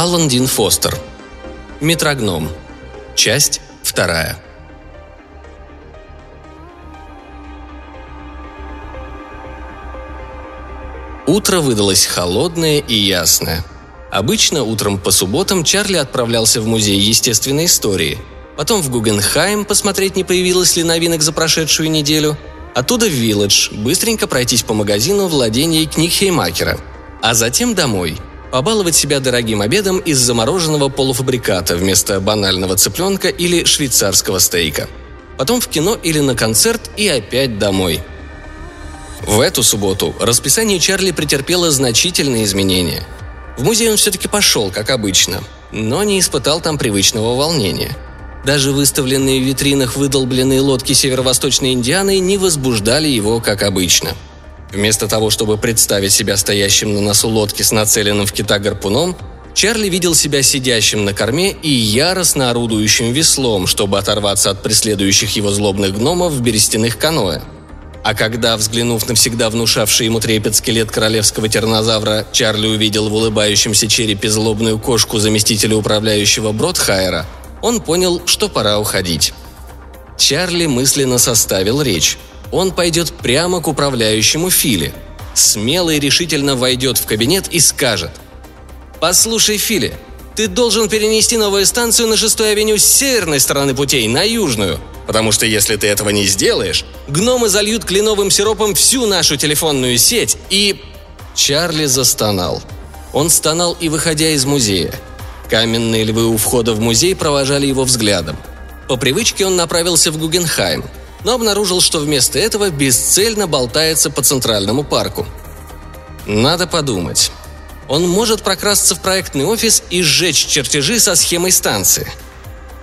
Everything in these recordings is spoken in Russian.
Алан Дин Фостер. Метрогном. Часть вторая. Утро выдалось холодное и ясное. Обычно утром по субботам Чарли отправлялся в музей естественной истории, потом в Гугенхайм посмотреть, не появилось ли новинок за прошедшую неделю, оттуда в Вилледж, быстренько пройтись по магазину владений книг Хеймакера, а затем домой – побаловать себя дорогим обедом из замороженного полуфабриката вместо банального цыпленка или швейцарского стейка. Потом в кино или на концерт и опять домой. В эту субботу расписание Чарли претерпело значительные изменения. В музей он все-таки пошел, как обычно, но не испытал там привычного волнения. Даже выставленные в витринах выдолбленные лодки северо-восточной Индианы не возбуждали его, как обычно – Вместо того, чтобы представить себя стоящим на носу лодки с нацеленным в кита гарпуном, Чарли видел себя сидящим на корме и яростно орудующим веслом, чтобы оторваться от преследующих его злобных гномов в берестяных каноэ. А когда, взглянув на всегда внушавший ему трепет скелет королевского тернозавра, Чарли увидел в улыбающемся черепе злобную кошку заместителя управляющего Бродхайера, он понял, что пора уходить. Чарли мысленно составил речь он пойдет прямо к управляющему Фили. Смело и решительно войдет в кабинет и скажет «Послушай, Фили, ты должен перенести новую станцию на 6 авеню с северной стороны путей на южную, потому что если ты этого не сделаешь, гномы зальют кленовым сиропом всю нашу телефонную сеть и...» Чарли застонал. Он стонал и выходя из музея. Каменные львы у входа в музей провожали его взглядом. По привычке он направился в Гугенхайм – но обнаружил, что вместо этого бесцельно болтается по Центральному парку. Надо подумать. Он может прокрасться в проектный офис и сжечь чертежи со схемой станции.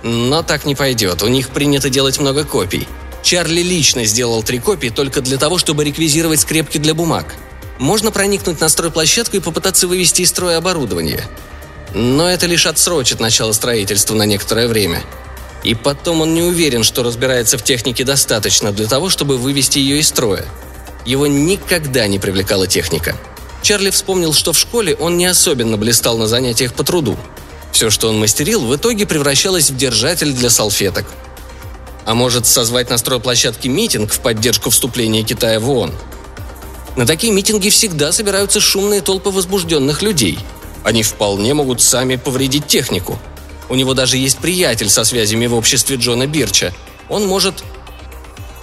Но так не пойдет, у них принято делать много копий. Чарли лично сделал три копии только для того, чтобы реквизировать скрепки для бумаг. Можно проникнуть на стройплощадку и попытаться вывести из строя оборудование. Но это лишь отсрочит начало строительства на некоторое время – и потом он не уверен, что разбирается в технике достаточно для того, чтобы вывести ее из строя. Его никогда не привлекала техника. Чарли вспомнил, что в школе он не особенно блистал на занятиях по труду. Все, что он мастерил, в итоге превращалось в держатель для салфеток. А может, созвать на стройплощадке митинг в поддержку вступления Китая в ООН? На такие митинги всегда собираются шумные толпы возбужденных людей. Они вполне могут сами повредить технику – у него даже есть приятель со связями в обществе Джона Бирча. Он может...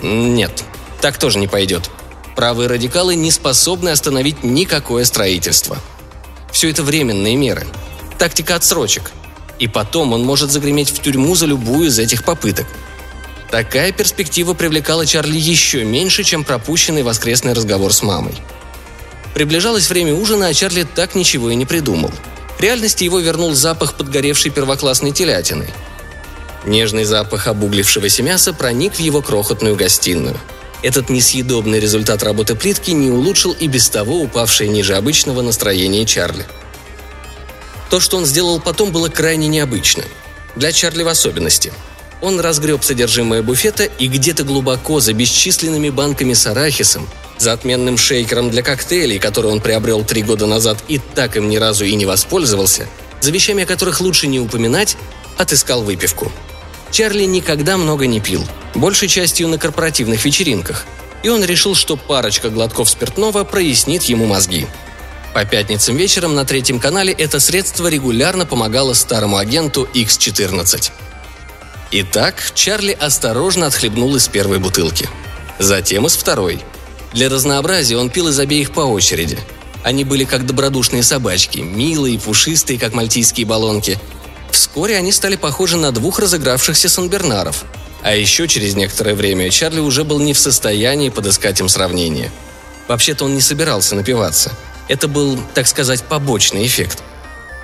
Нет, так тоже не пойдет. Правые радикалы не способны остановить никакое строительство. Все это временные меры. Тактика отсрочек. И потом он может загреметь в тюрьму за любую из этих попыток. Такая перспектива привлекала Чарли еще меньше, чем пропущенный воскресный разговор с мамой. Приближалось время ужина, а Чарли так ничего и не придумал – реальности его вернул запах подгоревшей первоклассной телятины. Нежный запах обуглившегося мяса проник в его крохотную гостиную. Этот несъедобный результат работы плитки не улучшил и без того упавшее ниже обычного настроение Чарли. То, что он сделал потом, было крайне необычно. Для Чарли в особенности. Он разгреб содержимое буфета и где-то глубоко за бесчисленными банками с арахисом за отменным шейкером для коктейлей, который он приобрел три года назад и так им ни разу и не воспользовался, за вещами о которых лучше не упоминать, отыскал выпивку. Чарли никогда много не пил, большей частью на корпоративных вечеринках, и он решил, что парочка глотков спиртного прояснит ему мозги. По пятницам вечером на третьем канале это средство регулярно помогало старому агенту X14. Итак, Чарли осторожно отхлебнул из первой бутылки. Затем из второй – для разнообразия он пил из обеих по очереди. Они были как добродушные собачки, милые, пушистые, как мальтийские баллонки. Вскоре они стали похожи на двух разыгравшихся санбернаров. А еще через некоторое время Чарли уже был не в состоянии подыскать им сравнение. Вообще-то он не собирался напиваться. Это был, так сказать, побочный эффект.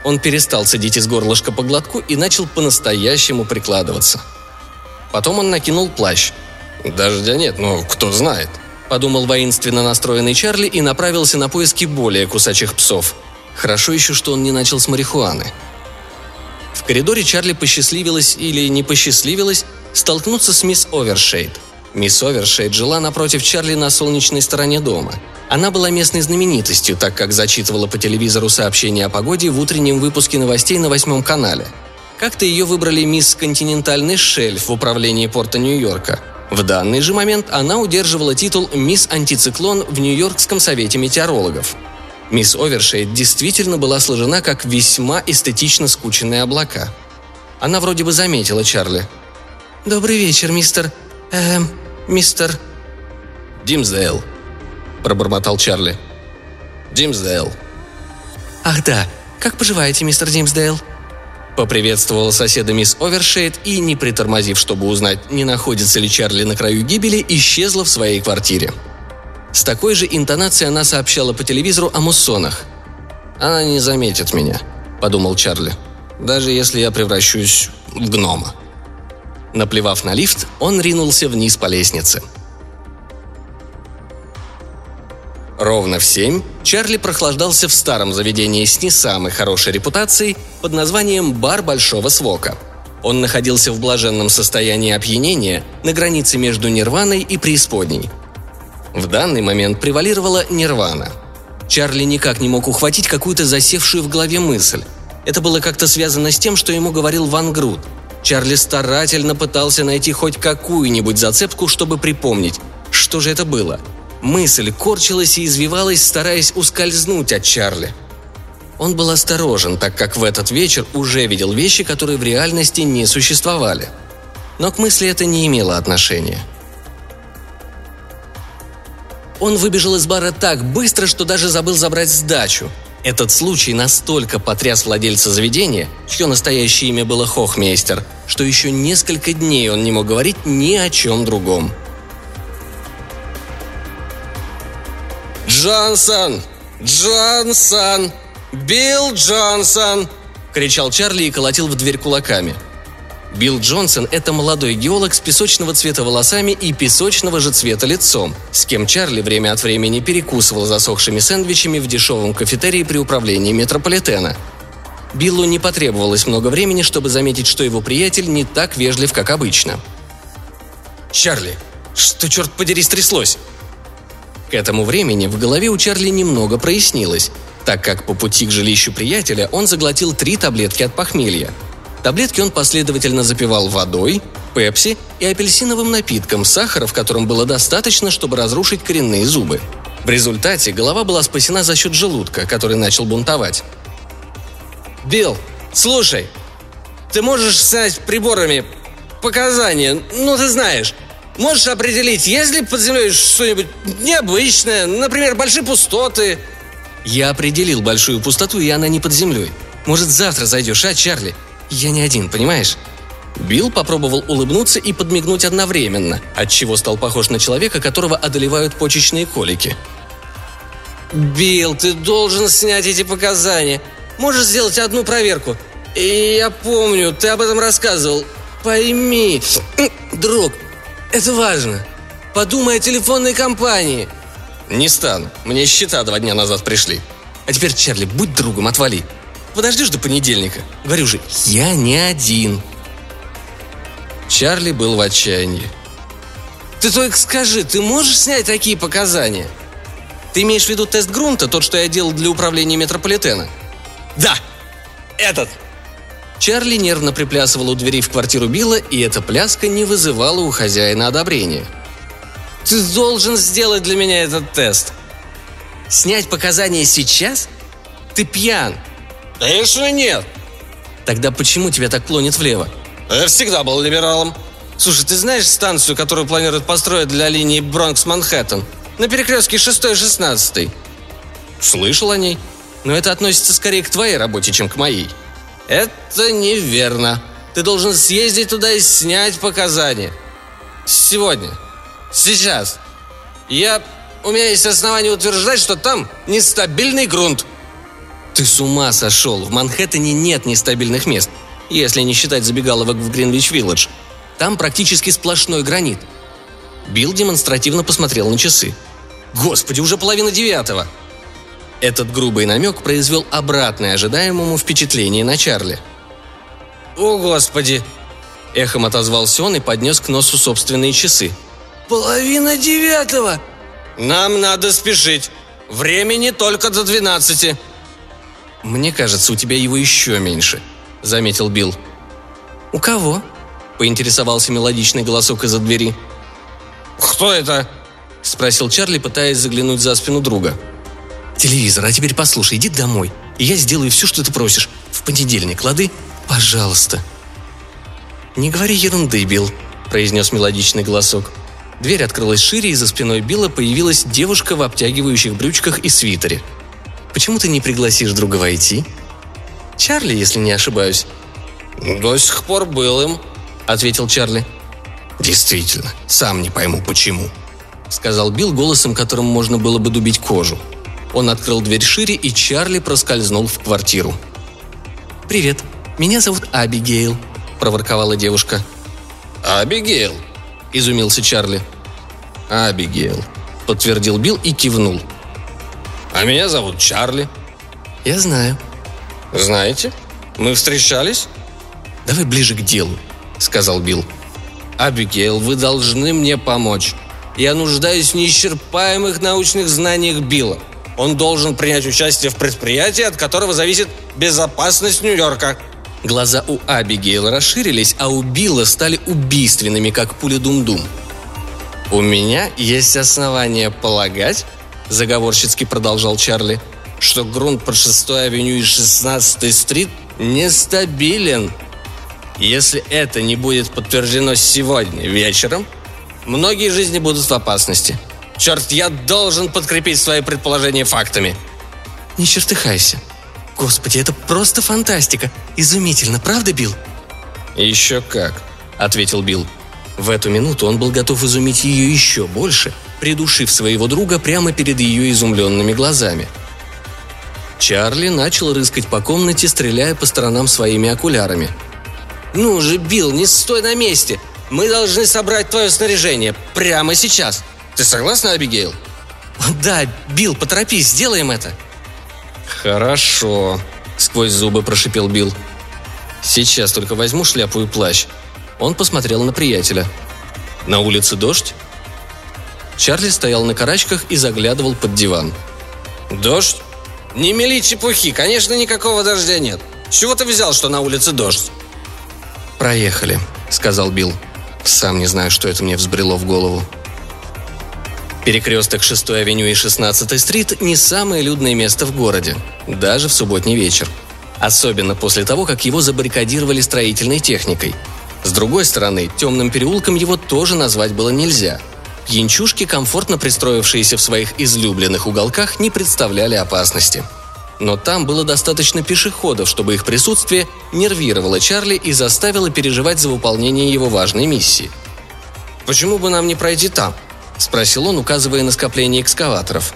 Он перестал цедить из горлышка по глотку и начал по-настоящему прикладываться. Потом он накинул плащ. «Дождя нет, но кто знает», подумал воинственно настроенный Чарли и направился на поиски более кусачих псов. Хорошо еще, что он не начал с марихуаны. В коридоре Чарли посчастливилось или не посчастливилось столкнуться с мисс Овершейд. Мисс Овершейд жила напротив Чарли на солнечной стороне дома. Она была местной знаменитостью, так как зачитывала по телевизору сообщения о погоде в утреннем выпуске новостей на восьмом канале. Как-то ее выбрали мисс «Континентальный шельф» в управлении порта Нью-Йорка. В данный же момент она удерживала титул «Мисс Антициклон» в Нью-Йоркском совете метеорологов. Мисс Овершейд действительно была сложена как весьма эстетично скученные облака. Она вроде бы заметила Чарли. «Добрый вечер, мистер... Эм... мистер...» «Димсдейл», — пробормотал Чарли. «Димсдейл». «Ах да, как поживаете, мистер Димсдейл?» Поприветствовала соседа мисс Овершейд и, не притормозив, чтобы узнать, не находится ли Чарли на краю гибели, исчезла в своей квартире. С такой же интонацией она сообщала по телевизору о муссонах. «Она не заметит меня», — подумал Чарли. «Даже если я превращусь в гнома». Наплевав на лифт, он ринулся вниз по лестнице. Ровно в семь Чарли прохлаждался в старом заведении с не самой хорошей репутацией под названием «Бар Большого Свока». Он находился в блаженном состоянии опьянения на границе между нирваной и преисподней. В данный момент превалировала нирвана. Чарли никак не мог ухватить какую-то засевшую в голове мысль. Это было как-то связано с тем, что ему говорил Ван Грут. Чарли старательно пытался найти хоть какую-нибудь зацепку, чтобы припомнить, что же это было. Мысль корчилась и извивалась, стараясь ускользнуть от Чарли. Он был осторожен, так как в этот вечер уже видел вещи, которые в реальности не существовали. Но к мысли это не имело отношения. Он выбежал из бара так быстро, что даже забыл забрать сдачу. Этот случай настолько потряс владельца заведения, чье настоящее имя было Хохмейстер, что еще несколько дней он не мог говорить ни о чем другом. «Джонсон! Джонсон! Билл Джонсон!» – кричал Чарли и колотил в дверь кулаками. Билл Джонсон – это молодой геолог с песочного цвета волосами и песочного же цвета лицом, с кем Чарли время от времени перекусывал засохшими сэндвичами в дешевом кафетерии при управлении метрополитена. Биллу не потребовалось много времени, чтобы заметить, что его приятель не так вежлив, как обычно. «Чарли, что, черт подери, стряслось?» К этому времени в голове у Чарли немного прояснилось, так как по пути к жилищу приятеля он заглотил три таблетки от похмелья. Таблетки он последовательно запивал водой, пепси и апельсиновым напитком, сахара в котором было достаточно, чтобы разрушить коренные зубы. В результате голова была спасена за счет желудка, который начал бунтовать. «Билл, слушай, ты можешь снять приборами показания, ну ты знаешь, Можешь определить, есть ли под землей что-нибудь необычное, например, большие пустоты?» «Я определил большую пустоту, и она не под землей. Может, завтра зайдешь, а, Чарли? Я не один, понимаешь?» Билл попробовал улыбнуться и подмигнуть одновременно, отчего стал похож на человека, которого одолевают почечные колики. «Билл, ты должен снять эти показания. Можешь сделать одну проверку. И я помню, ты об этом рассказывал. Пойми, друг, это важно. Подумай о телефонной компании. Не стану. Мне счета два дня назад пришли. А теперь, Чарли, будь другом, отвали. Подождешь до понедельника. Говорю же, я не один. Чарли был в отчаянии. Ты только скажи, ты можешь снять такие показания? Ты имеешь в виду тест грунта, тот, что я делал для управления метрополитена? Да, этот. Чарли нервно приплясывал у двери в квартиру Билла, и эта пляска не вызывала у хозяина одобрения. «Ты должен сделать для меня этот тест!» «Снять показания сейчас? Ты пьян!» «Конечно нет!» «Тогда почему тебя так клонит влево?» «Я всегда был либералом!» «Слушай, ты знаешь станцию, которую планируют построить для линии Бронкс-Манхэттен? На перекрестке 6 и 16 «Слышал о ней. Но это относится скорее к твоей работе, чем к моей», «Это неверно. Ты должен съездить туда и снять показания. Сегодня. Сейчас. Я... У меня есть основания утверждать, что там нестабильный грунт». «Ты с ума сошел. В Манхэттене нет нестабильных мест, если не считать забегаловок в Гринвич-Вилледж. Там практически сплошной гранит». Билл демонстративно посмотрел на часы. «Господи, уже половина девятого!» Этот грубый намек произвел обратное ожидаемому впечатление на Чарли. «О, Господи!» Эхом отозвался он и поднес к носу собственные часы. половина девятого!» «Нам надо спешить. Времени только до двенадцати». «Мне кажется, у тебя его еще меньше», — заметил Билл. «У кого?» — поинтересовался мелодичный голосок из-за двери. «Кто это?» — спросил Чарли, пытаясь заглянуть за спину друга. «Телевизор, а теперь послушай, иди домой, и я сделаю все, что ты просишь. В понедельник, лады? Пожалуйста». «Не говори ерунды, Билл», — произнес мелодичный голосок. Дверь открылась шире, и за спиной Билла появилась девушка в обтягивающих брючках и свитере. «Почему ты не пригласишь друга войти?» «Чарли, если не ошибаюсь». «До сих пор был им», — ответил Чарли. «Действительно, сам не пойму, почему», — сказал Билл голосом, которым можно было бы дубить кожу. Он открыл дверь шире, и Чарли проскользнул в квартиру. «Привет, меня зовут Абигейл», — проворковала девушка. «Абигейл», – изумился Чарли. «Абигейл», – подтвердил Билл и кивнул. «А меня зовут Чарли». «Я знаю». «Знаете? Мы встречались?» «Давай ближе к делу», – сказал Билл. «Абигейл, вы должны мне помочь. Я нуждаюсь в неисчерпаемых научных знаниях Билла. Он должен принять участие в предприятии, от которого зависит безопасность Нью-Йорка. Глаза у Абигейл расширились, а у Билла стали убийственными, как пуля Дум-Дум. «У меня есть основания полагать», – заговорщицки продолжал Чарли, «что грунт по 6-й авеню и 16-й стрит нестабилен. Если это не будет подтверждено сегодня вечером, многие жизни будут в опасности. Черт, я должен подкрепить свои предположения фактами». «Не чертыхайся», Господи, это просто фантастика. Изумительно, правда, Билл? Еще как, ответил Билл. В эту минуту он был готов изумить ее еще больше, придушив своего друга прямо перед ее изумленными глазами. Чарли начал рыскать по комнате, стреляя по сторонам своими окулярами. «Ну же, Билл, не стой на месте! Мы должны собрать твое снаряжение прямо сейчас! Ты согласна, Абигейл?» «Да, Билл, поторопись, сделаем это!» «Хорошо», — сквозь зубы прошипел Билл. «Сейчас только возьму шляпу и плащ». Он посмотрел на приятеля. «На улице дождь?» Чарли стоял на карачках и заглядывал под диван. «Дождь? Не мели чепухи, конечно, никакого дождя нет. С чего ты взял, что на улице дождь?» «Проехали», — сказал Билл. «Сам не знаю, что это мне взбрело в голову». Перекресток 6-й авеню и 16-й стрит – не самое людное место в городе, даже в субботний вечер. Особенно после того, как его забаррикадировали строительной техникой. С другой стороны, темным переулком его тоже назвать было нельзя. Пьянчушки, комфортно пристроившиеся в своих излюбленных уголках, не представляли опасности. Но там было достаточно пешеходов, чтобы их присутствие нервировало Чарли и заставило переживать за выполнение его важной миссии. «Почему бы нам не пройти там?» – спросил он, указывая на скопление экскаваторов.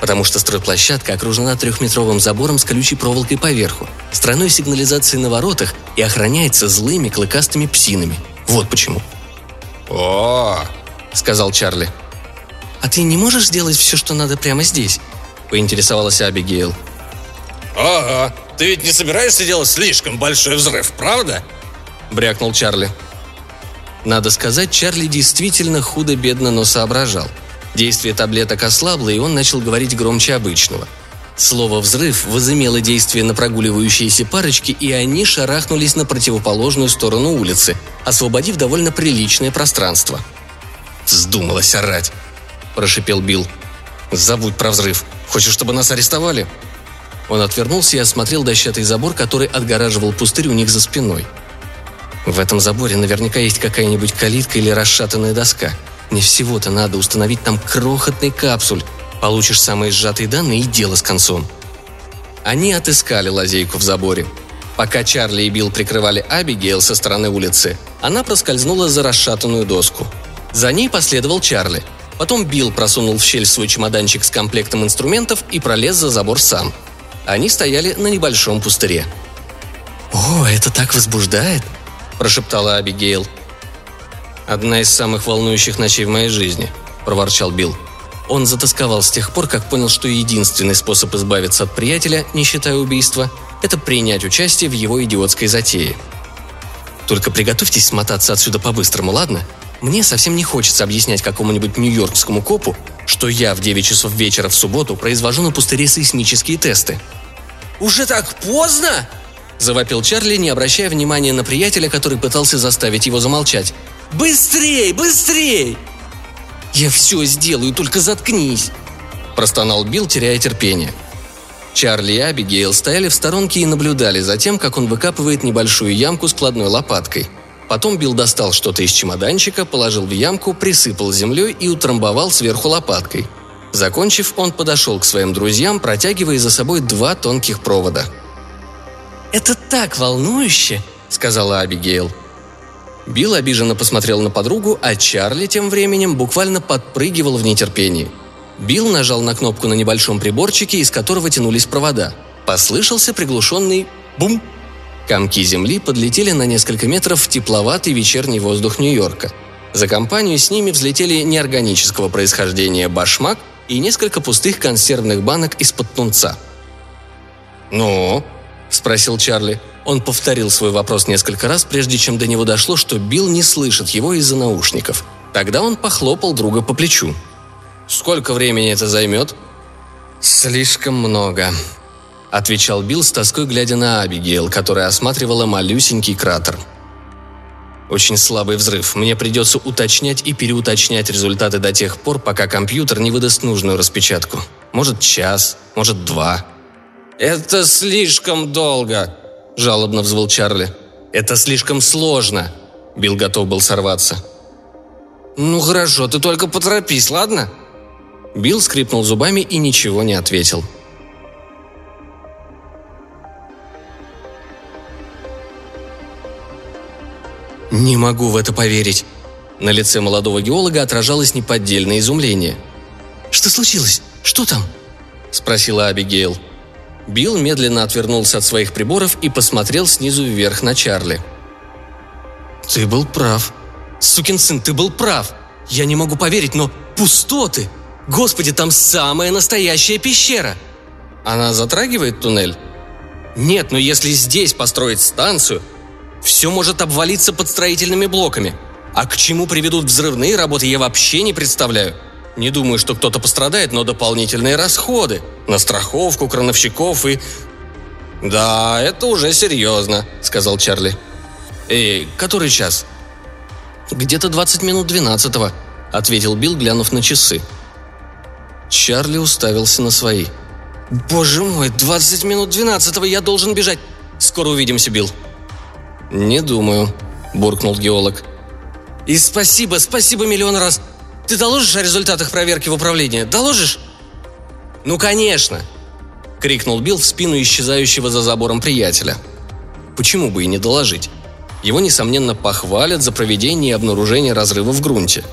«Потому что стройплощадка окружена трехметровым забором с колючей проволокой поверху, страной сигнализации на воротах и охраняется злыми клыкастыми псинами. Вот почему». «О!» – сказал Чарли. «А ты не можешь сделать все, что надо прямо здесь?» – поинтересовалась Абигейл. «Ага, ты ведь не собираешься делать слишком большой взрыв, правда?» – брякнул Чарли. – надо сказать, Чарли действительно худо-бедно, но соображал. Действие таблеток ослабло, и он начал говорить громче обычного. Слово «взрыв» возымело действие на прогуливающиеся парочки, и они шарахнулись на противоположную сторону улицы, освободив довольно приличное пространство. «Вздумалась орать!» – прошипел Билл. «Забудь про взрыв. Хочешь, чтобы нас арестовали?» Он отвернулся и осмотрел дощатый забор, который отгораживал пустырь у них за спиной – в этом заборе наверняка есть какая-нибудь калитка или расшатанная доска. Мне всего-то надо установить там крохотный капсуль. Получишь самые сжатые данные и дело с концом. Они отыскали лазейку в заборе. Пока Чарли и Билл прикрывали Абигейл со стороны улицы, она проскользнула за расшатанную доску. За ней последовал Чарли. Потом Билл просунул в щель свой чемоданчик с комплектом инструментов и пролез за забор сам. Они стояли на небольшом пустыре. «О, это так возбуждает!» – прошептала Абигейл. «Одна из самых волнующих ночей в моей жизни», – проворчал Билл. Он затасковал с тех пор, как понял, что единственный способ избавиться от приятеля, не считая убийства, это принять участие в его идиотской затее. «Только приготовьтесь смотаться отсюда по-быстрому, ладно? Мне совсем не хочется объяснять какому-нибудь нью-йоркскому копу, что я в 9 часов вечера в субботу произвожу на пустыре сейсмические тесты. «Уже так поздно?» – завопил Чарли, не обращая внимания на приятеля, который пытался заставить его замолчать. «Быстрей, быстрей!» «Я все сделаю, только заткнись!» – простонал Билл, теряя терпение. Чарли и Абигейл стояли в сторонке и наблюдали за тем, как он выкапывает небольшую ямку складной лопаткой. Потом Билл достал что-то из чемоданчика, положил в ямку, присыпал землей и утрамбовал сверху лопаткой. Закончив, он подошел к своим друзьям, протягивая за собой два тонких провода. «Это так волнующе!» – сказала Абигейл. Билл обиженно посмотрел на подругу, а Чарли тем временем буквально подпрыгивал в нетерпении. Билл нажал на кнопку на небольшом приборчике, из которого тянулись провода. Послышался приглушенный «бум», Комки земли подлетели на несколько метров в тепловатый вечерний воздух Нью-Йорка. За компанию с ними взлетели неорганического происхождения башмак и несколько пустых консервных банок из-под тунца. «Ну?» – спросил Чарли. Он повторил свой вопрос несколько раз, прежде чем до него дошло, что Билл не слышит его из-за наушников. Тогда он похлопал друга по плечу. «Сколько времени это займет?» «Слишком много», – отвечал Билл с тоской, глядя на Абигейл, которая осматривала малюсенький кратер. «Очень слабый взрыв. Мне придется уточнять и переуточнять результаты до тех пор, пока компьютер не выдаст нужную распечатку. Может, час, может, два». «Это слишком долго», – жалобно взвыл Чарли. «Это слишком сложно», – Билл готов был сорваться. «Ну хорошо, ты только поторопись, ладно?» Билл скрипнул зубами и ничего не ответил – «Не могу в это поверить». На лице молодого геолога отражалось неподдельное изумление. «Что случилось? Что там?» – спросила Абигейл. Билл медленно отвернулся от своих приборов и посмотрел снизу вверх на Чарли. «Ты был прав. Сукин сын, ты был прав. Я не могу поверить, но пустоты! Господи, там самая настоящая пещера!» «Она затрагивает туннель?» «Нет, но если здесь построить станцию, все может обвалиться под строительными блоками. А к чему приведут взрывные работы, я вообще не представляю. Не думаю, что кто-то пострадает, но дополнительные расходы. На страховку, крановщиков и... «Да, это уже серьезно», — сказал Чарли. «Эй, который час?» «Где-то 20 минут двенадцатого», — ответил Билл, глянув на часы. Чарли уставился на свои. «Боже мой, 20 минут двенадцатого, я должен бежать. Скоро увидимся, Билл», «Не думаю», – буркнул геолог. «И спасибо, спасибо миллион раз. Ты доложишь о результатах проверки в управление? Доложишь?» «Ну, конечно!» – крикнул Билл в спину исчезающего за забором приятеля. «Почему бы и не доложить? Его, несомненно, похвалят за проведение и обнаружение разрыва в грунте.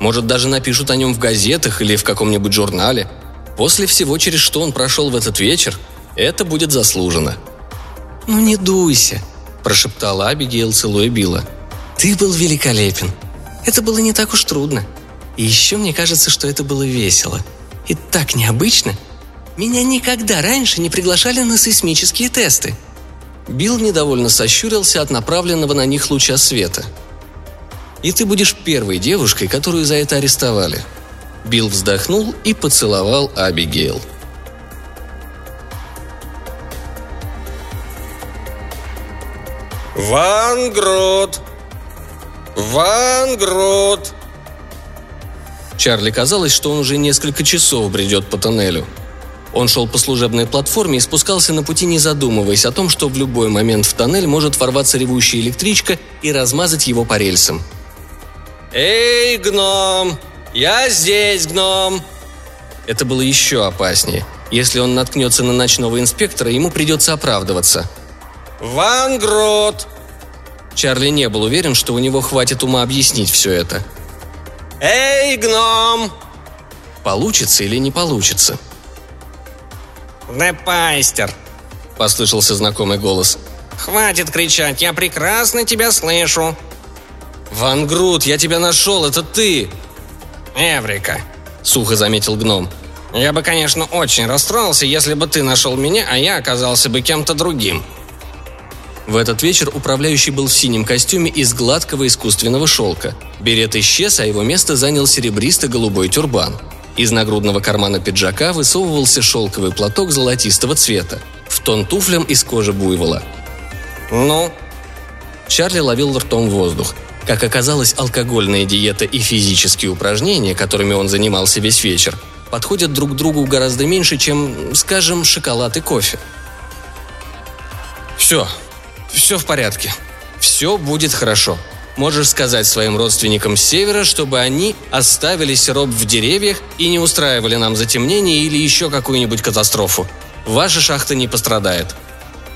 Может, даже напишут о нем в газетах или в каком-нибудь журнале. После всего, через что он прошел в этот вечер, это будет заслужено». «Ну не дуйся», прошептала Абигейл, целуя Билла. «Ты был великолепен. Это было не так уж трудно. И еще мне кажется, что это было весело. И так необычно. Меня никогда раньше не приглашали на сейсмические тесты». Билл недовольно сощурился от направленного на них луча света. «И ты будешь первой девушкой, которую за это арестовали». Билл вздохнул и поцеловал Абигейл. «Ван Грот! Ван Грот!» Чарли казалось, что он уже несколько часов бредет по тоннелю. Он шел по служебной платформе и спускался на пути, не задумываясь о том, что в любой момент в тоннель может ворваться ревущая электричка и размазать его по рельсам. «Эй, гном! Я здесь, гном!» Это было еще опаснее. Если он наткнется на ночного инспектора, ему придется оправдываться – «Вангрот!» Чарли не был уверен, что у него хватит ума объяснить все это. «Эй, гном!» Получится или не получится? «Депайстер!» – послышался знакомый голос. «Хватит кричать, я прекрасно тебя слышу!» «Ван Грут, я тебя нашел, это ты!» «Эврика!» – сухо заметил гном. «Я бы, конечно, очень расстроился, если бы ты нашел меня, а я оказался бы кем-то другим. В этот вечер управляющий был в синем костюме из гладкого искусственного шелка. Берет исчез, а его место занял серебристо-голубой тюрбан. Из нагрудного кармана пиджака высовывался шелковый платок золотистого цвета, в тон туфлям из кожи буйвола. «Ну?» Чарли ловил ртом воздух. Как оказалось, алкогольная диета и физические упражнения, которыми он занимался весь вечер, подходят друг другу гораздо меньше, чем, скажем, шоколад и кофе. «Все, все в порядке. Все будет хорошо. Можешь сказать своим родственникам с севера, чтобы они оставили сироп в деревьях и не устраивали нам затемнение или еще какую-нибудь катастрофу. Ваша шахта не пострадает».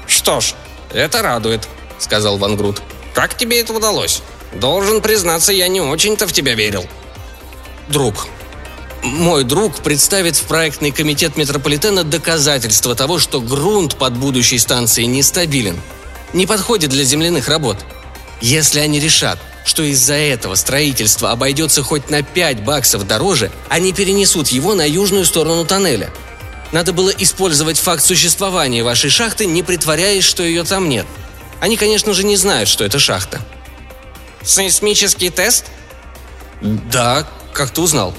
«Что ж, это радует», — сказал Ван Грут. «Как тебе это удалось? Должен признаться, я не очень-то в тебя верил». «Друг, мой друг представит в проектный комитет метрополитена доказательства того, что грунт под будущей станцией нестабилен, не подходит для земляных работ. Если они решат, что из-за этого строительство обойдется хоть на 5 баксов дороже, они перенесут его на южную сторону тоннеля. Надо было использовать факт существования вашей шахты, не притворяясь, что ее там нет. Они, конечно же, не знают, что это шахта. «Сейсмический тест?» «Да, как ты узнал?»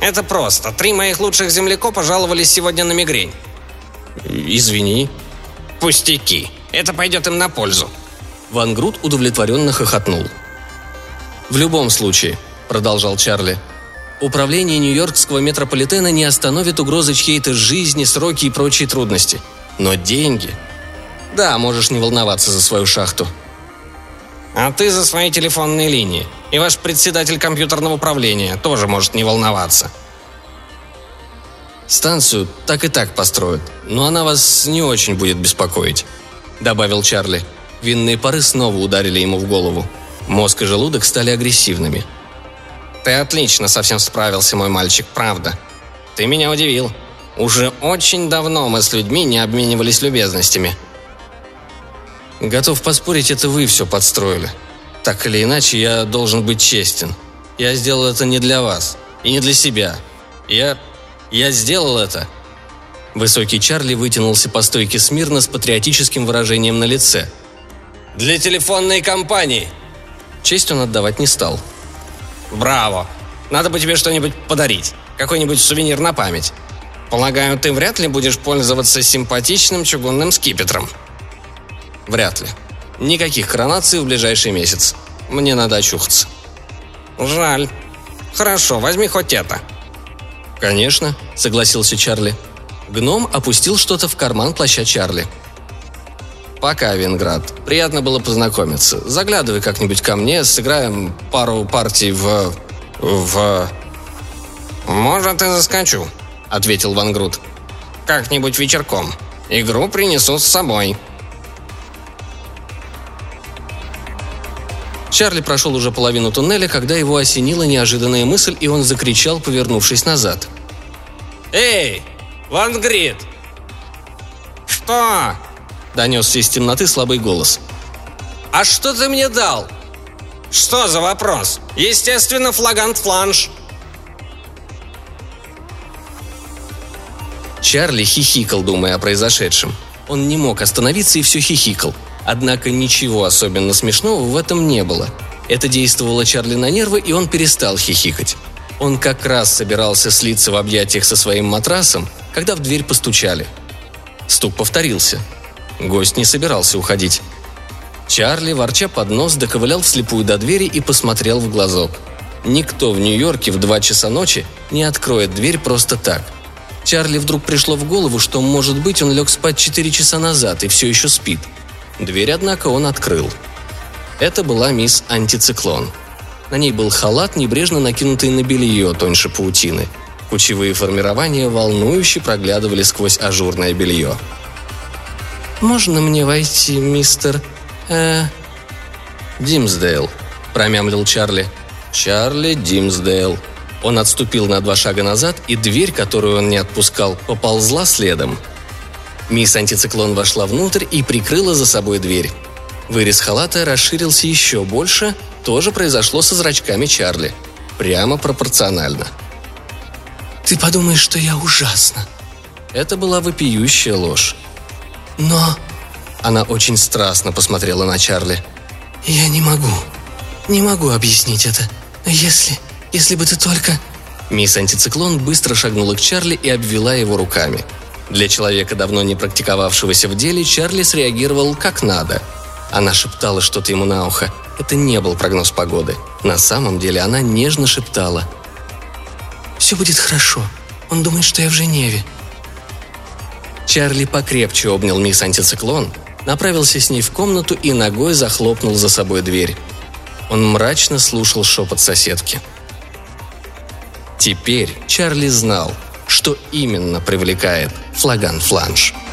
«Это просто. Три моих лучших земляко пожаловались сегодня на мигрень». «Извини». «Пустяки. Это пойдет им на пользу». Ван Грут удовлетворенно хохотнул. «В любом случае», — продолжал Чарли, «управление Нью-Йоркского метрополитена не остановит угрозы чьей-то жизни, сроки и прочие трудности. Но деньги... Да, можешь не волноваться за свою шахту. А ты за свои телефонные линии. И ваш председатель компьютерного управления тоже может не волноваться. Станцию так и так построят, но она вас не очень будет беспокоить», — добавил Чарли. Винные пары снова ударили ему в голову. Мозг и желудок стали агрессивными. «Ты отлично совсем справился, мой мальчик, правда. Ты меня удивил. Уже очень давно мы с людьми не обменивались любезностями. Готов поспорить, это вы все подстроили. Так или иначе, я должен быть честен. Я сделал это не для вас. И не для себя. Я... я сделал это. Высокий Чарли вытянулся по стойке смирно с патриотическим выражением на лице. «Для телефонной компании!» Честь он отдавать не стал. «Браво! Надо бы тебе что-нибудь подарить. Какой-нибудь сувенир на память. Полагаю, ты вряд ли будешь пользоваться симпатичным чугунным скипетром». Вряд ли. Никаких коронаций в ближайший месяц. Мне надо очухаться. Жаль. Хорошо, возьми хоть это. Конечно, согласился Чарли. Гном опустил что-то в карман плаща Чарли. Пока, Винград. Приятно было познакомиться. Заглядывай как-нибудь ко мне, сыграем пару партий в... в... «Может, и заскочу», — ответил Ван Грут. «Как-нибудь вечерком. Игру принесу с собой». Чарли прошел уже половину туннеля, когда его осенила неожиданная мысль, и он закричал, повернувшись назад. «Эй, Ван Грид!» «Что?» – донесся из темноты слабый голос. «А что ты мне дал?» «Что за вопрос? Естественно, флагант-фланш!» Чарли хихикал, думая о произошедшем. Он не мог остановиться и все хихикал – Однако ничего особенно смешного в этом не было. Это действовало Чарли на нервы, и он перестал хихикать. Он как раз собирался слиться в объятиях со своим матрасом, когда в дверь постучали. Стук повторился. Гость не собирался уходить. Чарли, ворча под нос, доковылял вслепую до двери и посмотрел в глазок. Никто в Нью-Йорке в два часа ночи не откроет дверь просто так. Чарли вдруг пришло в голову, что, может быть, он лег спать четыре часа назад и все еще спит – Дверь, однако, он открыл. Это была мисс Антициклон. На ней был халат, небрежно накинутый на белье тоньше паутины. Кучевые формирования волнующе проглядывали сквозь ажурное белье. «Можно мне войти, мистер... э...» «Димсдейл», — промямлил Чарли. «Чарли Димсдейл». Он отступил на два шага назад, и дверь, которую он не отпускал, поползла следом. Мисс Антициклон вошла внутрь и прикрыла за собой дверь. Вырез халата расширился еще больше, тоже произошло со зрачками Чарли. Прямо пропорционально. «Ты подумаешь, что я ужасна». Это была вопиющая ложь. «Но Она очень страстно посмотрела на Чарли. «Я не могу. Не могу объяснить это. Если... Если бы ты только...» Мисс Антициклон быстро шагнула к Чарли и обвела его руками. Для человека, давно не практиковавшегося в деле, Чарли среагировал как надо. Она шептала что-то ему на ухо. Это не был прогноз погоды. На самом деле она нежно шептала. «Все будет хорошо. Он думает, что я в Женеве». Чарли покрепче обнял мисс Антициклон, направился с ней в комнату и ногой захлопнул за собой дверь. Он мрачно слушал шепот соседки. Теперь Чарли знал, что именно привлекает флаган-фланж –